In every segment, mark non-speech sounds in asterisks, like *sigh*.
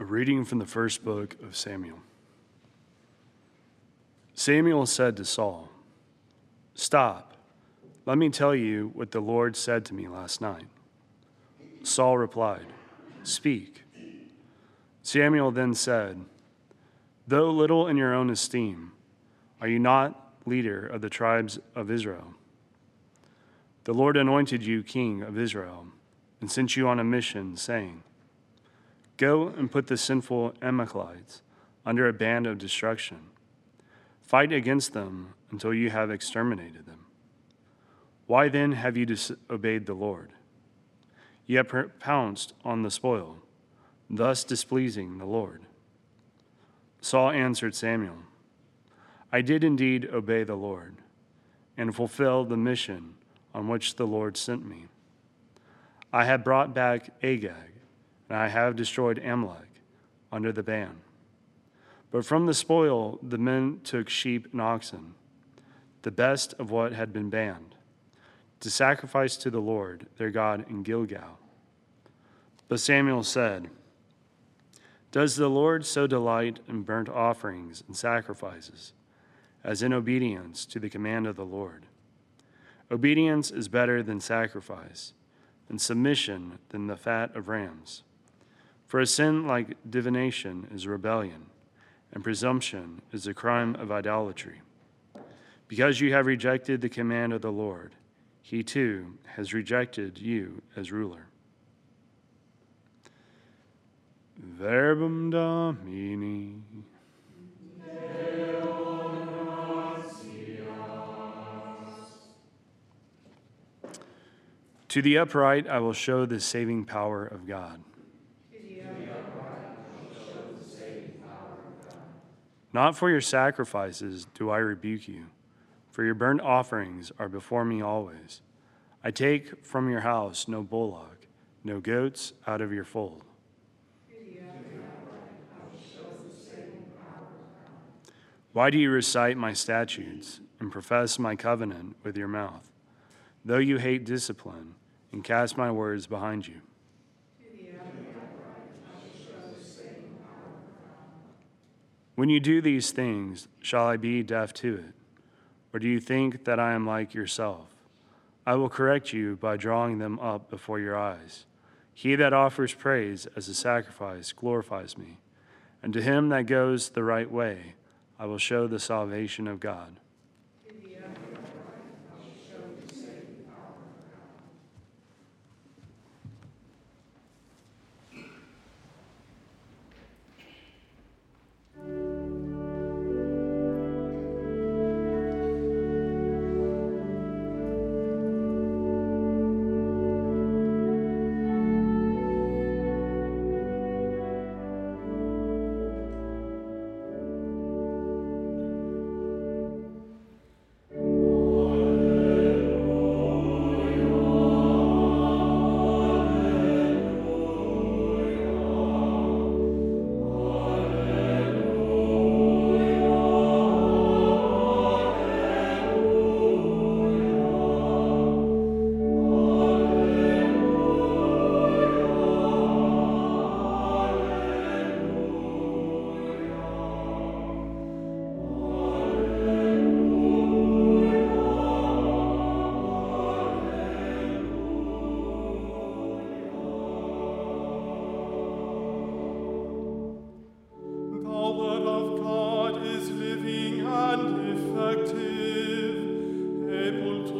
A reading from the first book of Samuel. Samuel said to Saul, Stop, let me tell you what the Lord said to me last night. Saul replied, Speak. Samuel then said, Though little in your own esteem, are you not leader of the tribes of Israel? The Lord anointed you king of Israel and sent you on a mission, saying, Go and put the sinful Amalekites under a band of destruction. Fight against them until you have exterminated them. Why then have you disobeyed the Lord? You have pounced on the spoil, thus displeasing the Lord. Saul answered Samuel, I did indeed obey the Lord and fulfill the mission on which the Lord sent me. I have brought back Agag, and I have destroyed Amalek under the ban. But from the spoil the men took sheep and oxen, the best of what had been banned, to sacrifice to the Lord their God in Gilgal. But Samuel said, Does the Lord so delight in burnt offerings and sacrifices, as in obedience to the command of the Lord? Obedience is better than sacrifice and submission than the fat of rams. For a sin like divination is rebellion, and presumption is a crime of idolatry. Because you have rejected the command of the Lord, he too has rejected you as ruler. Verbum Domini. To the upright, I will show the saving power of God. Not for your sacrifices do I rebuke you, for your burnt offerings are before me always. I take from your house no bullock, no goats out of your fold. Why do you recite my statutes and profess my covenant with your mouth? Though you hate discipline, and cast my words behind you. When you do these things, shall I be deaf to it? Or do you think that I am like yourself? I will correct you by drawing them up before your eyes. He that offers praise as a sacrifice glorifies me, and to him that goes the right way, I will show the salvation of God.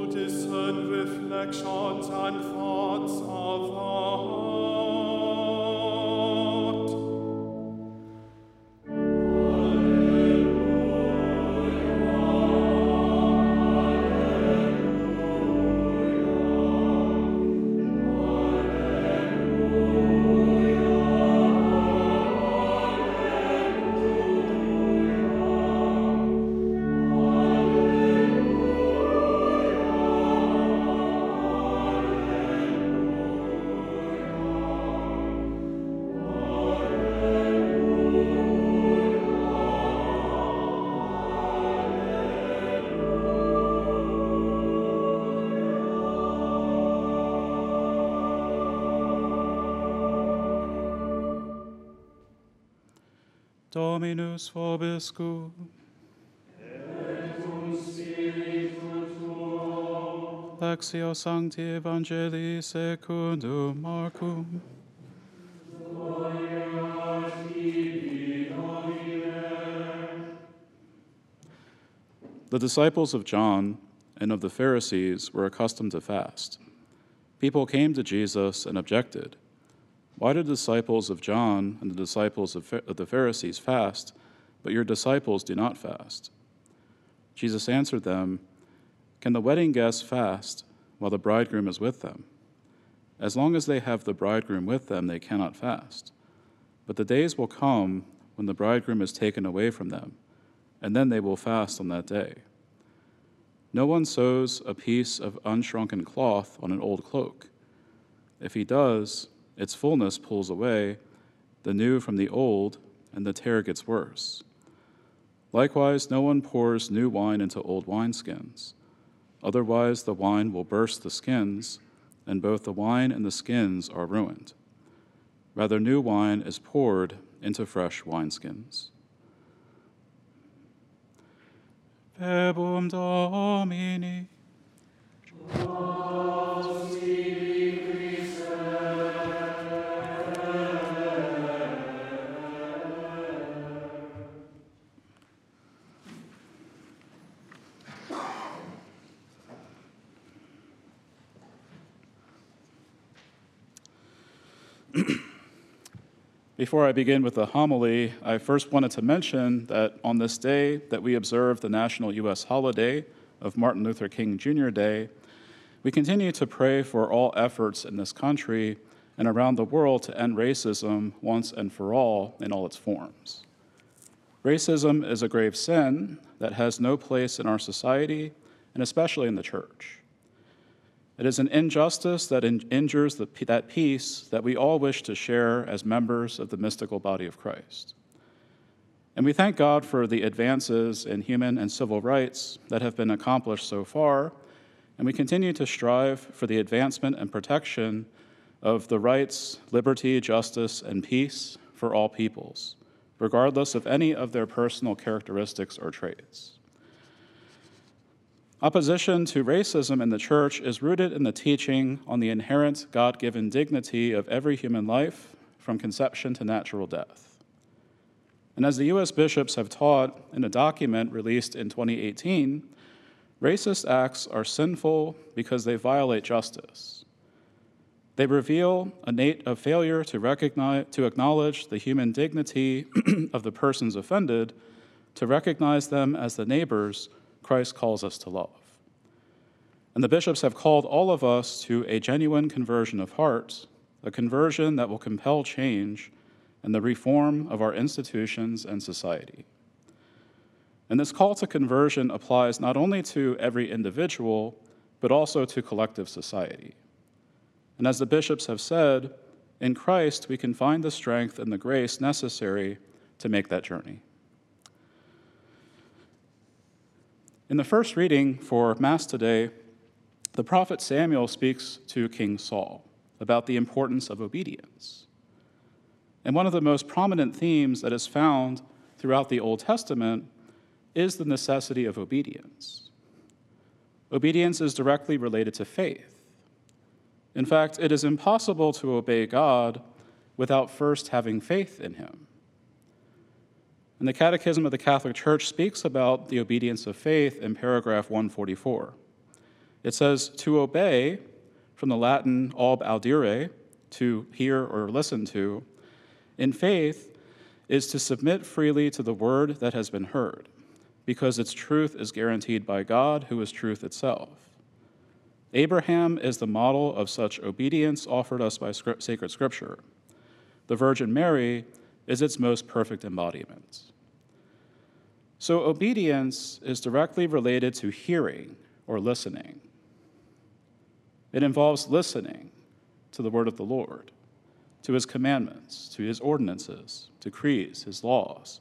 discern reflections and thoughts of the heart. Dominus vobiscum. Lectio Sancti Evangelii secundum Marcum. The disciples of John and of the Pharisees were accustomed to fast. People came to Jesus and objected. Why do the disciples of John and the disciples of the Pharisees fast, but your disciples do not fast? Jesus answered them, Can the wedding guests fast while the bridegroom is with them? As long as they have the bridegroom with them, they cannot fast. But the days will come when the bridegroom is taken away from them, and then they will fast on that day. No one sews a piece of unshrunken cloth on an old cloak. If he does, its fullness pulls away the new from the old, and the tear gets worse. Likewise, no one pours new wine into old wineskins. Otherwise, the wine will burst the skins, and both the wine and the skins are ruined. Rather, new wine is poured into fresh wineskins. Verbum Domini. *clears throat* Before I begin with the homily, I first wanted to mention that on this day that we observe the national U.S. holiday of Martin Luther King Jr. Day, we continue to pray for all efforts in this country and around the world to end racism once and for all in all its forms. Racism is a grave sin that has no place in our society and especially in the church. It is an injustice that in- injures the, that peace that we all wish to share as members of the mystical body of Christ. And we thank God for the advances in human and civil rights that have been accomplished so far, and we continue to strive for the advancement and protection of the rights, liberty, justice, and peace for all peoples, regardless of any of their personal characteristics or traits. Opposition to racism in the church is rooted in the teaching on the inherent God given dignity of every human life from conception to natural death. And as the U.S. bishops have taught in a document released in 2018, racist acts are sinful because they violate justice. They reveal a, a failure to recognize, to acknowledge the human dignity *clears throat* of the persons offended, to recognize them as the neighbors Christ calls us to love. And the bishops have called all of us to a genuine conversion of heart, a conversion that will compel change and the reform of our institutions and society. And this call to conversion applies not only to every individual, but also to collective society. And as the bishops have said, in Christ we can find the strength and the grace necessary to make that journey. In the first reading for Mass today, the prophet Samuel speaks to King Saul about the importance of obedience. And one of the most prominent themes that is found throughout the Old Testament is the necessity of obedience. Obedience is directly related to faith. In fact, it is impossible to obey God without first having faith in Him. And the Catechism of the Catholic Church speaks about the obedience of faith in paragraph 144. It says, to obey, from the Latin ob audire, to hear or listen to, in faith is to submit freely to the word that has been heard, because its truth is guaranteed by God, who is truth itself. Abraham is the model of such obedience offered us by sacred scripture. The Virgin Mary is its most perfect embodiment. So, obedience is directly related to hearing or listening. It involves listening to the word of the Lord, to his commandments, to his ordinances, decrees, his laws,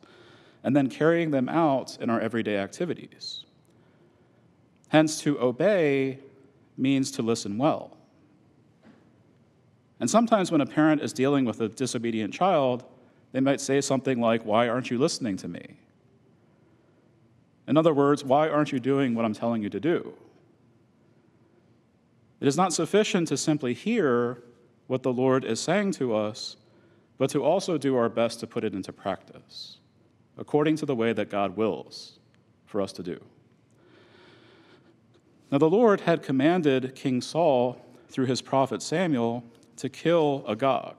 and then carrying them out in our everyday activities. Hence, to obey means to listen well. And sometimes when a parent is dealing with a disobedient child, They might say something like, Why aren't you listening to me? In other words, why aren't you doing what I'm telling you to do? It is not sufficient to simply hear what the Lord is saying to us, but to also do our best to put it into practice, according to the way that God wills for us to do. Now, the Lord had commanded King Saul through his prophet Samuel to kill Agag,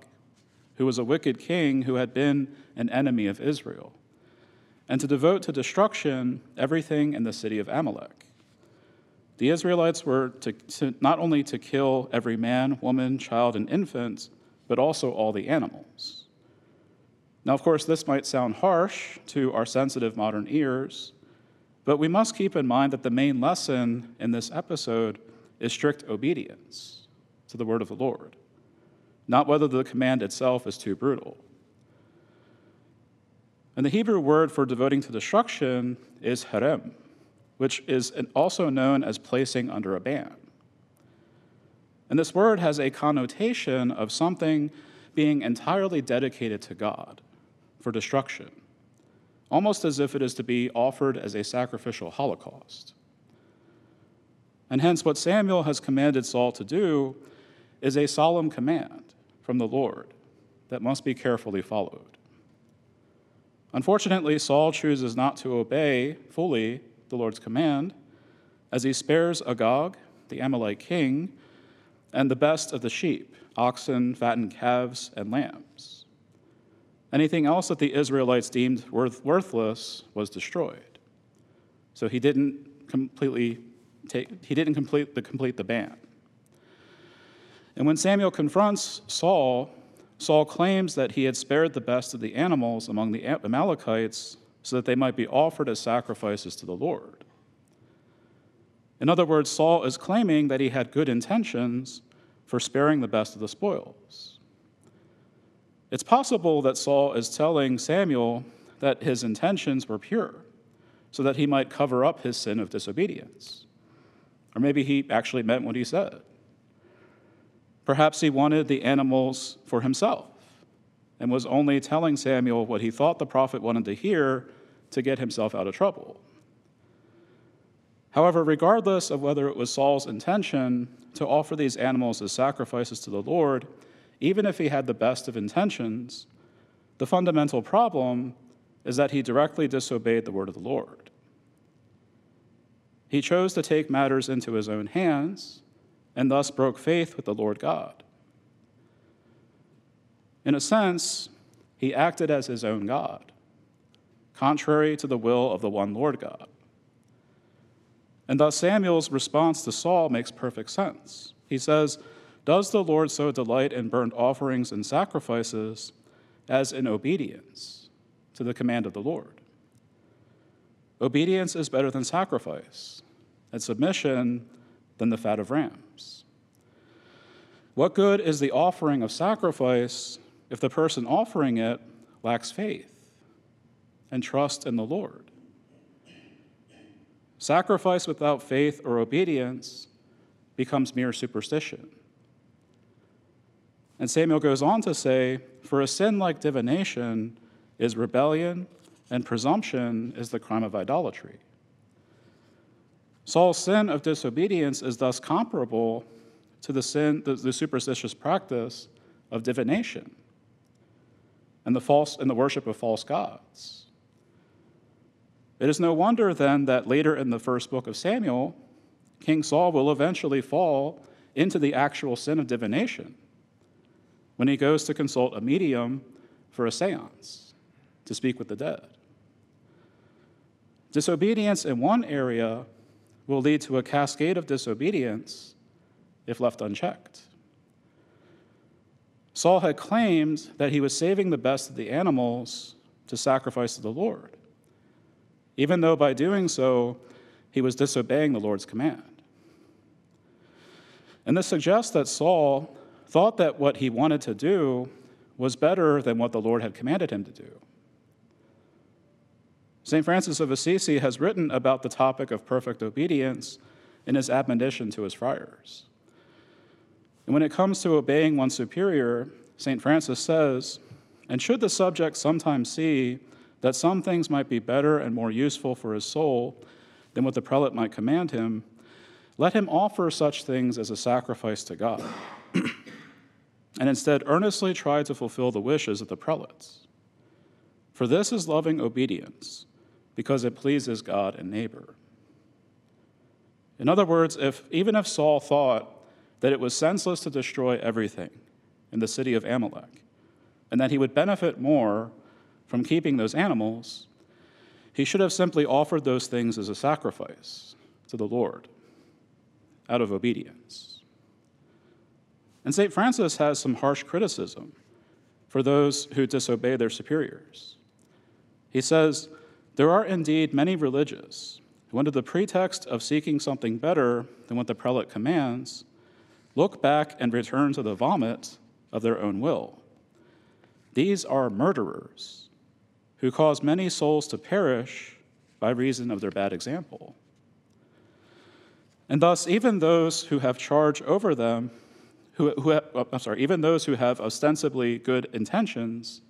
who was a wicked king who had been an enemy of Israel and to devote to destruction everything in the city of Amalek. The Israelites were to, to, not only to kill every man, woman, child, and infant, but also all the animals. Now, of course, this might sound harsh to our sensitive modern ears, but we must keep in mind that the main lesson in this episode is strict obedience to the word of the Lord, not whether the command itself is too brutal. And the Hebrew word for devoting to destruction is herem, which is also known as placing under a ban. And this word has a connotation of something being entirely dedicated to God for destruction, almost as if it is to be offered as a sacrificial holocaust. And hence, what Samuel has commanded Saul to do is a solemn command from the Lord that must be carefully followed. Unfortunately, Saul chooses not to obey fully the Lord's command as he spares Agag, the Amalek king, and the best of the sheep oxen, fattened calves, and lambs. Anything else that the Israelites deemed worth, worthless was destroyed. So he didn't completely take, he didn't complete the, complete the ban. And when Samuel confronts Saul Saul claims that he had spared the best of the animals among the Amalekites so that they might be offered as sacrifices to the Lord. In other words, Saul is claiming that he had good intentions for sparing the best of the spoils. It's possible that Saul is telling Samuel that his intentions were pure, so that he might cover up his sin of disobedience. Or maybe he actually meant what he said. Perhaps he wanted the animals for himself and was only telling Samuel what he thought the prophet wanted to hear to get himself out of trouble. However, regardless of whether it was Saul's intention to offer these animals as sacrifices to the Lord, even if he had the best of intentions, the fundamental problem is that he directly disobeyed the word of the Lord. He chose to take matters into his own hands and thus broke faith with the Lord God. In a sense, he acted as his own God, contrary to the will of the one Lord God. And thus Samuel's response to Saul makes perfect sense. He says, Does the Lord so delight in burnt offerings and sacrifices as in obedience to the command of the Lord? Obedience is better than sacrifice, and submission than the fat of rams. What good is the offering of sacrifice if the person offering it lacks faith and trust in the Lord? Sacrifice without faith or obedience becomes mere superstition. And Samuel goes on to say, For a sin like divination is rebellion, and presumption is the crime of idolatry. Saul's sin of disobedience is thus comparable to the sin, the, the superstitious practice of divination and the false and the worship of false gods. It is no wonder then that later in the first book of Samuel, King Saul will eventually fall into the actual sin of divination when he goes to consult a medium for a seance to speak with the dead. Disobedience in one area will lead to a cascade of disobedience if left unchecked. Saul had claimed that he was saving the best of the animals to sacrifice to the Lord, even though by doing so, he was disobeying the Lord's command. And this suggests that Saul thought that what he wanted to do was better than what the Lord had commanded him to do. St. Francis of Assisi has written about the topic of perfect obedience in his admonition to his friars. And when it comes to obeying one's superior, St. Francis says, And should the subject sometimes see that some things might be better and more useful for his soul than what the prelate might command him, let him offer such things as a sacrifice to God, *clears throat* and instead earnestly try to fulfill the wishes of the prelates. For this is loving obedience, because it pleases God and neighbor. In other words, if, even if Saul thought that it was senseless to destroy everything in the city of Amalek, and that he would benefit more from keeping those animals, he should have simply offered those things as a sacrifice to the Lord out of obedience. And St. Francis has some harsh criticism for those who disobey their superiors. He says, There are indeed many religious who, under the pretext of seeking something better than what the prelate commands, look back and return to the vomit of their own will. These are murderers who cause many souls to perish by reason of their bad example. And thus, even those who have charge over them, who, who have, oh, I'm sorry, even those who have ostensibly good intentions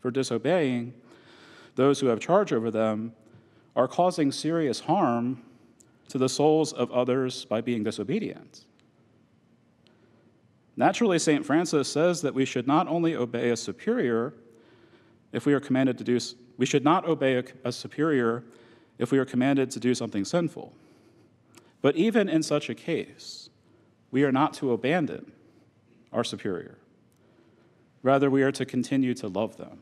for disobeying, those who have charge over them, are causing serious harm to the souls of others by being disobedient. Naturally, St. Francis says that we should not only obey a superior, if we are commanded to do, we should not obey a, a superior if we are commanded to do something sinful. But even in such a case, we are not to abandon our superior. Rather, we are to continue to love them.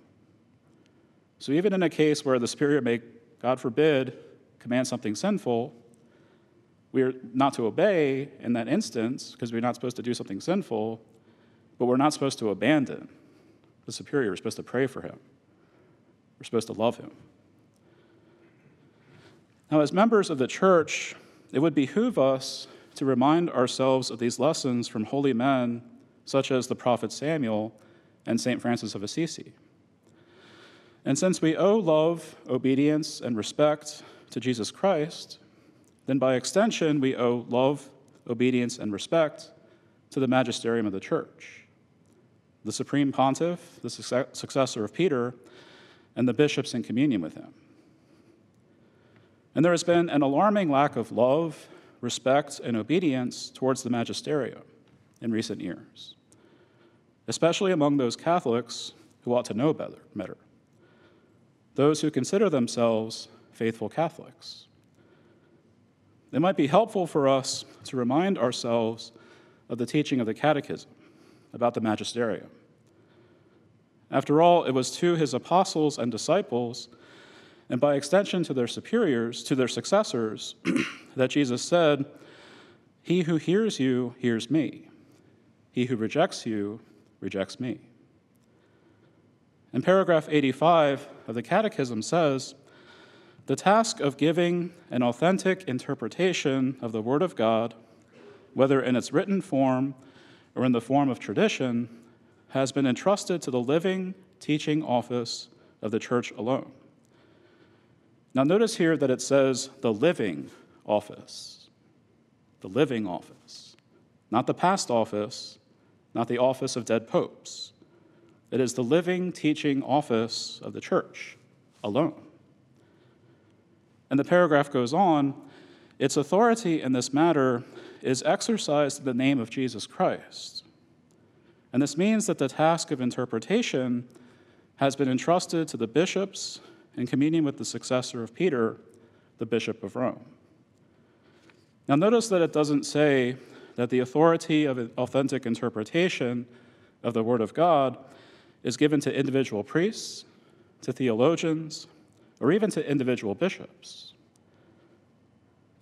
So, even in a case where the superior may, God forbid, command something sinful, we are not to obey in that instance because we're not supposed to do something sinful, but we're not supposed to abandon the superior. We're supposed to pray for him. We're supposed to love him. Now, as members of the church, it would behoove us to remind ourselves of these lessons from holy men such as the prophet Samuel and St. Francis of Assisi. And since we owe love, obedience, and respect to Jesus Christ, then by extension we owe love, obedience, and respect to the magisterium of the church. The supreme pontiff, the successor of Peter, and the bishops in communion with him. And there has been an alarming lack of love, respect, and obedience towards the magisterium in recent years, especially among those Catholics who ought to know better, those who consider themselves faithful Catholics. It might be helpful for us to remind ourselves of the teaching of the Catechism about the magisterium. After all, it was to his apostles and disciples, and by extension to their superiors, to their successors, *clears throat* that Jesus said, He who hears you hears me. He who rejects you rejects me. In paragraph 85 of the Catechism says, the task of giving an authentic interpretation of the Word of God, whether in its written form or in the form of tradition, has been entrusted to the living teaching office of the church alone. Now, notice here that it says the living office. The living office. Not the past office, not the office of dead popes. It is the living teaching office of the church alone. And the paragraph goes on its authority in this matter is exercised in the name of Jesus Christ. And this means that the task of interpretation has been entrusted to the bishops in communion with the successor of Peter, the Bishop of Rome. Now, notice that it doesn't say that the authority of authentic interpretation of the Word of God is given to individual priests, to theologians, or even to individual bishops.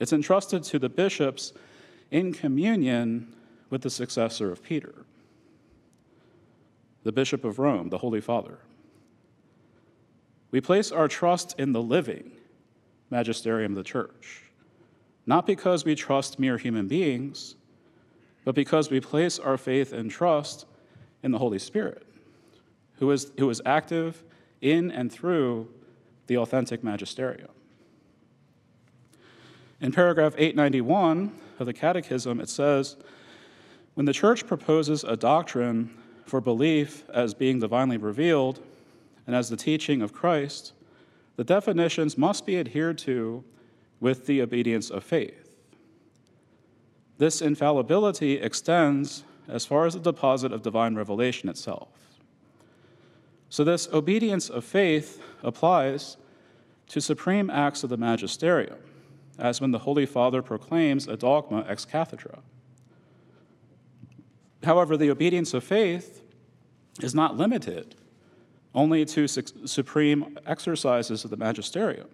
It's entrusted to the bishops in communion with the successor of Peter, the Bishop of Rome, the Holy Father. We place our trust in the living magisterium of the church, not because we trust mere human beings, but because we place our faith and trust in the Holy Spirit, who is, who is active in and through the authentic magisterium. In paragraph 891 of the Catechism, it says When the church proposes a doctrine for belief as being divinely revealed, and as the teaching of Christ, the definitions must be adhered to with the obedience of faith. This infallibility extends as far as the deposit of divine revelation itself. So, this obedience of faith applies to supreme acts of the magisterium, as when the Holy Father proclaims a dogma ex cathedra. However, the obedience of faith is not limited only to su- supreme exercises of the magisterium,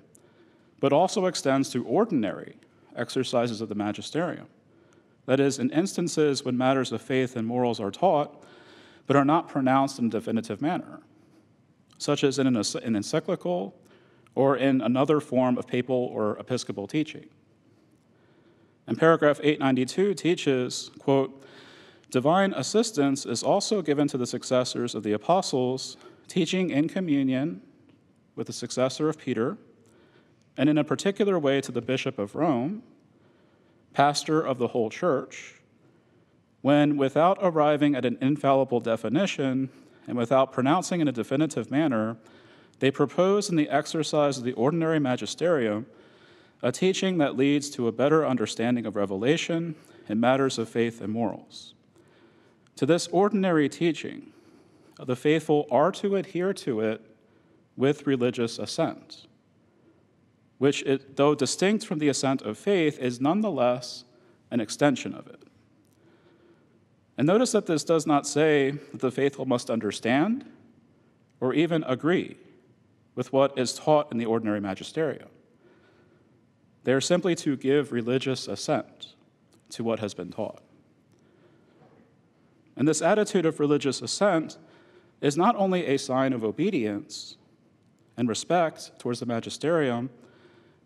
but also extends to ordinary exercises of the magisterium. That is, in instances when matters of faith and morals are taught, but are not pronounced in a definitive manner, such as in an, an encyclical or in another form of papal or episcopal teaching. And paragraph 892 teaches, quote, Divine assistance is also given to the successors of the apostles teaching in communion with the successor of Peter, and in a particular way to the Bishop of Rome, pastor of the whole church, when, without arriving at an infallible definition and without pronouncing in a definitive manner, they propose in the exercise of the ordinary magisterium a teaching that leads to a better understanding of revelation in matters of faith and morals. To this ordinary teaching, the faithful are to adhere to it with religious assent, which, it, though distinct from the assent of faith, is nonetheless an extension of it. And notice that this does not say that the faithful must understand or even agree with what is taught in the ordinary magisterium. They are simply to give religious assent to what has been taught. And this attitude of religious assent is not only a sign of obedience and respect towards the magisterium,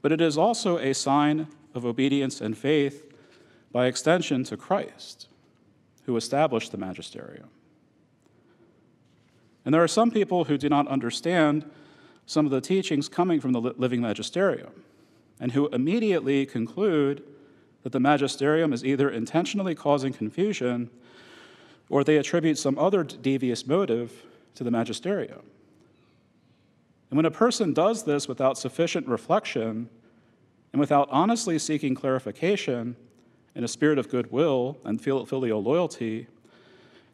but it is also a sign of obedience and faith by extension to Christ, who established the magisterium. And there are some people who do not understand some of the teachings coming from the living magisterium, and who immediately conclude that the magisterium is either intentionally causing confusion or they attribute some other devious motive to the magisterium. And when a person does this without sufficient reflection and without honestly seeking clarification in a spirit of goodwill and filial loyalty,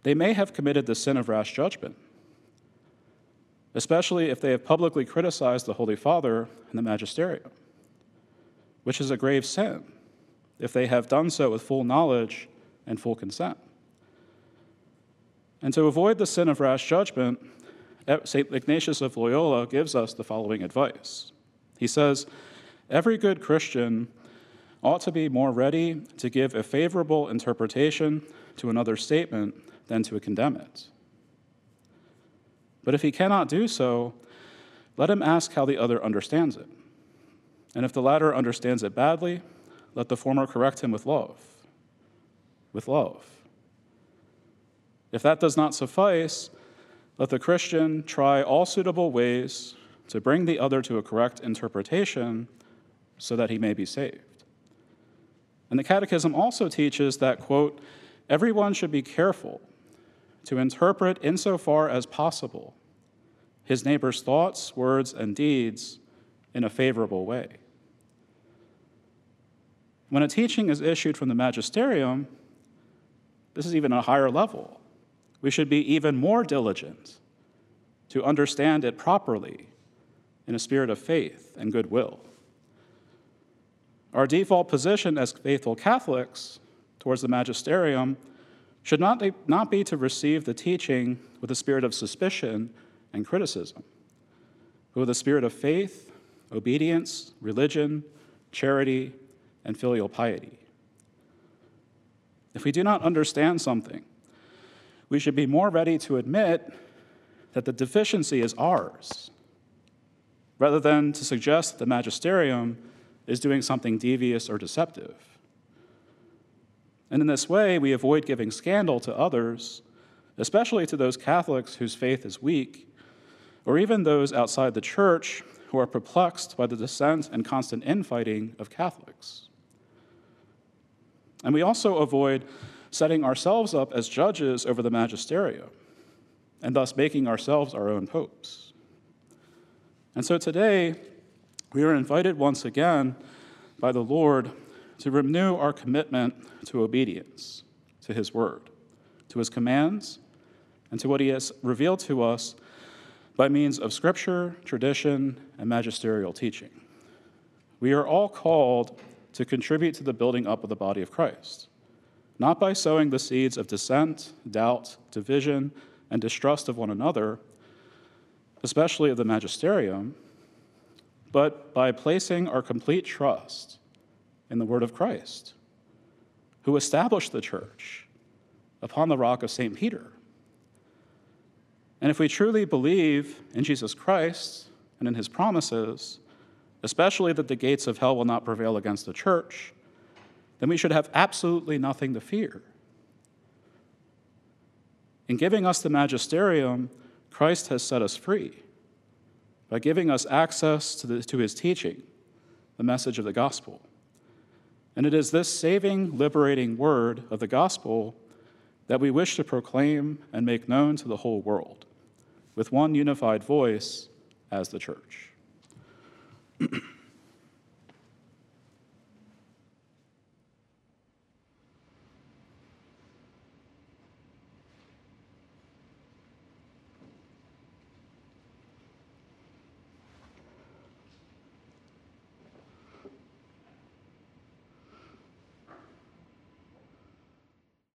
they may have committed the sin of rash judgment, especially if they have publicly criticized the Holy Father and the magisterium, which is a grave sin if they have done so with full knowledge and full consent. And to avoid the sin of rash judgment, St. Ignatius of Loyola gives us the following advice. He says, Every good Christian ought to be more ready to give a favorable interpretation to another statement than to condemn it. But if he cannot do so, let him ask how the other understands it. And if the latter understands it badly, let the former correct him with love. With love. If that does not suffice, let the Christian try all suitable ways to bring the other to a correct interpretation so that he may be saved. And the Catechism also teaches that, quote, everyone should be careful to interpret insofar as possible his neighbor's thoughts, words, and deeds in a favorable way. When a teaching is issued from the magisterium, this is even a higher level we should be even more diligent to understand it properly in a spirit of faith and goodwill. Our default position as faithful Catholics towards the magisterium should not, not be to receive the teaching with a spirit of suspicion and criticism, but with a spirit of faith, obedience, religion, charity, and filial piety. If we do not understand something, we should be more ready to admit that the deficiency is ours, rather than to suggest that the magisterium is doing something devious or deceptive. And in this way, we avoid giving scandal to others, especially to those Catholics whose faith is weak, or even those outside the church who are perplexed by the dissent and constant infighting of Catholics. And we also avoid setting ourselves up as judges over the magisterium, and thus making ourselves our own popes. And so today, we are invited once again by the Lord to renew our commitment to obedience to His Word, to His commands, and to what He has revealed to us by means of Scripture, tradition, and magisterial teaching. We are all called to contribute to the building up of the body of Christ, not by sowing the seeds of dissent, doubt, division, and distrust of one another, especially of the magisterium, but by placing our complete trust in the word of Christ, who established the church upon the rock of St. Peter. And if we truly believe in Jesus Christ and in his promises, especially that the gates of hell will not prevail against the church, then we should have absolutely nothing to fear. In giving us the magisterium, Christ has set us free by giving us access to, the, to his teaching, the message of the gospel. And it is this saving, liberating word of the gospel that we wish to proclaim and make known to the whole world with one unified voice as the church. *clears throat*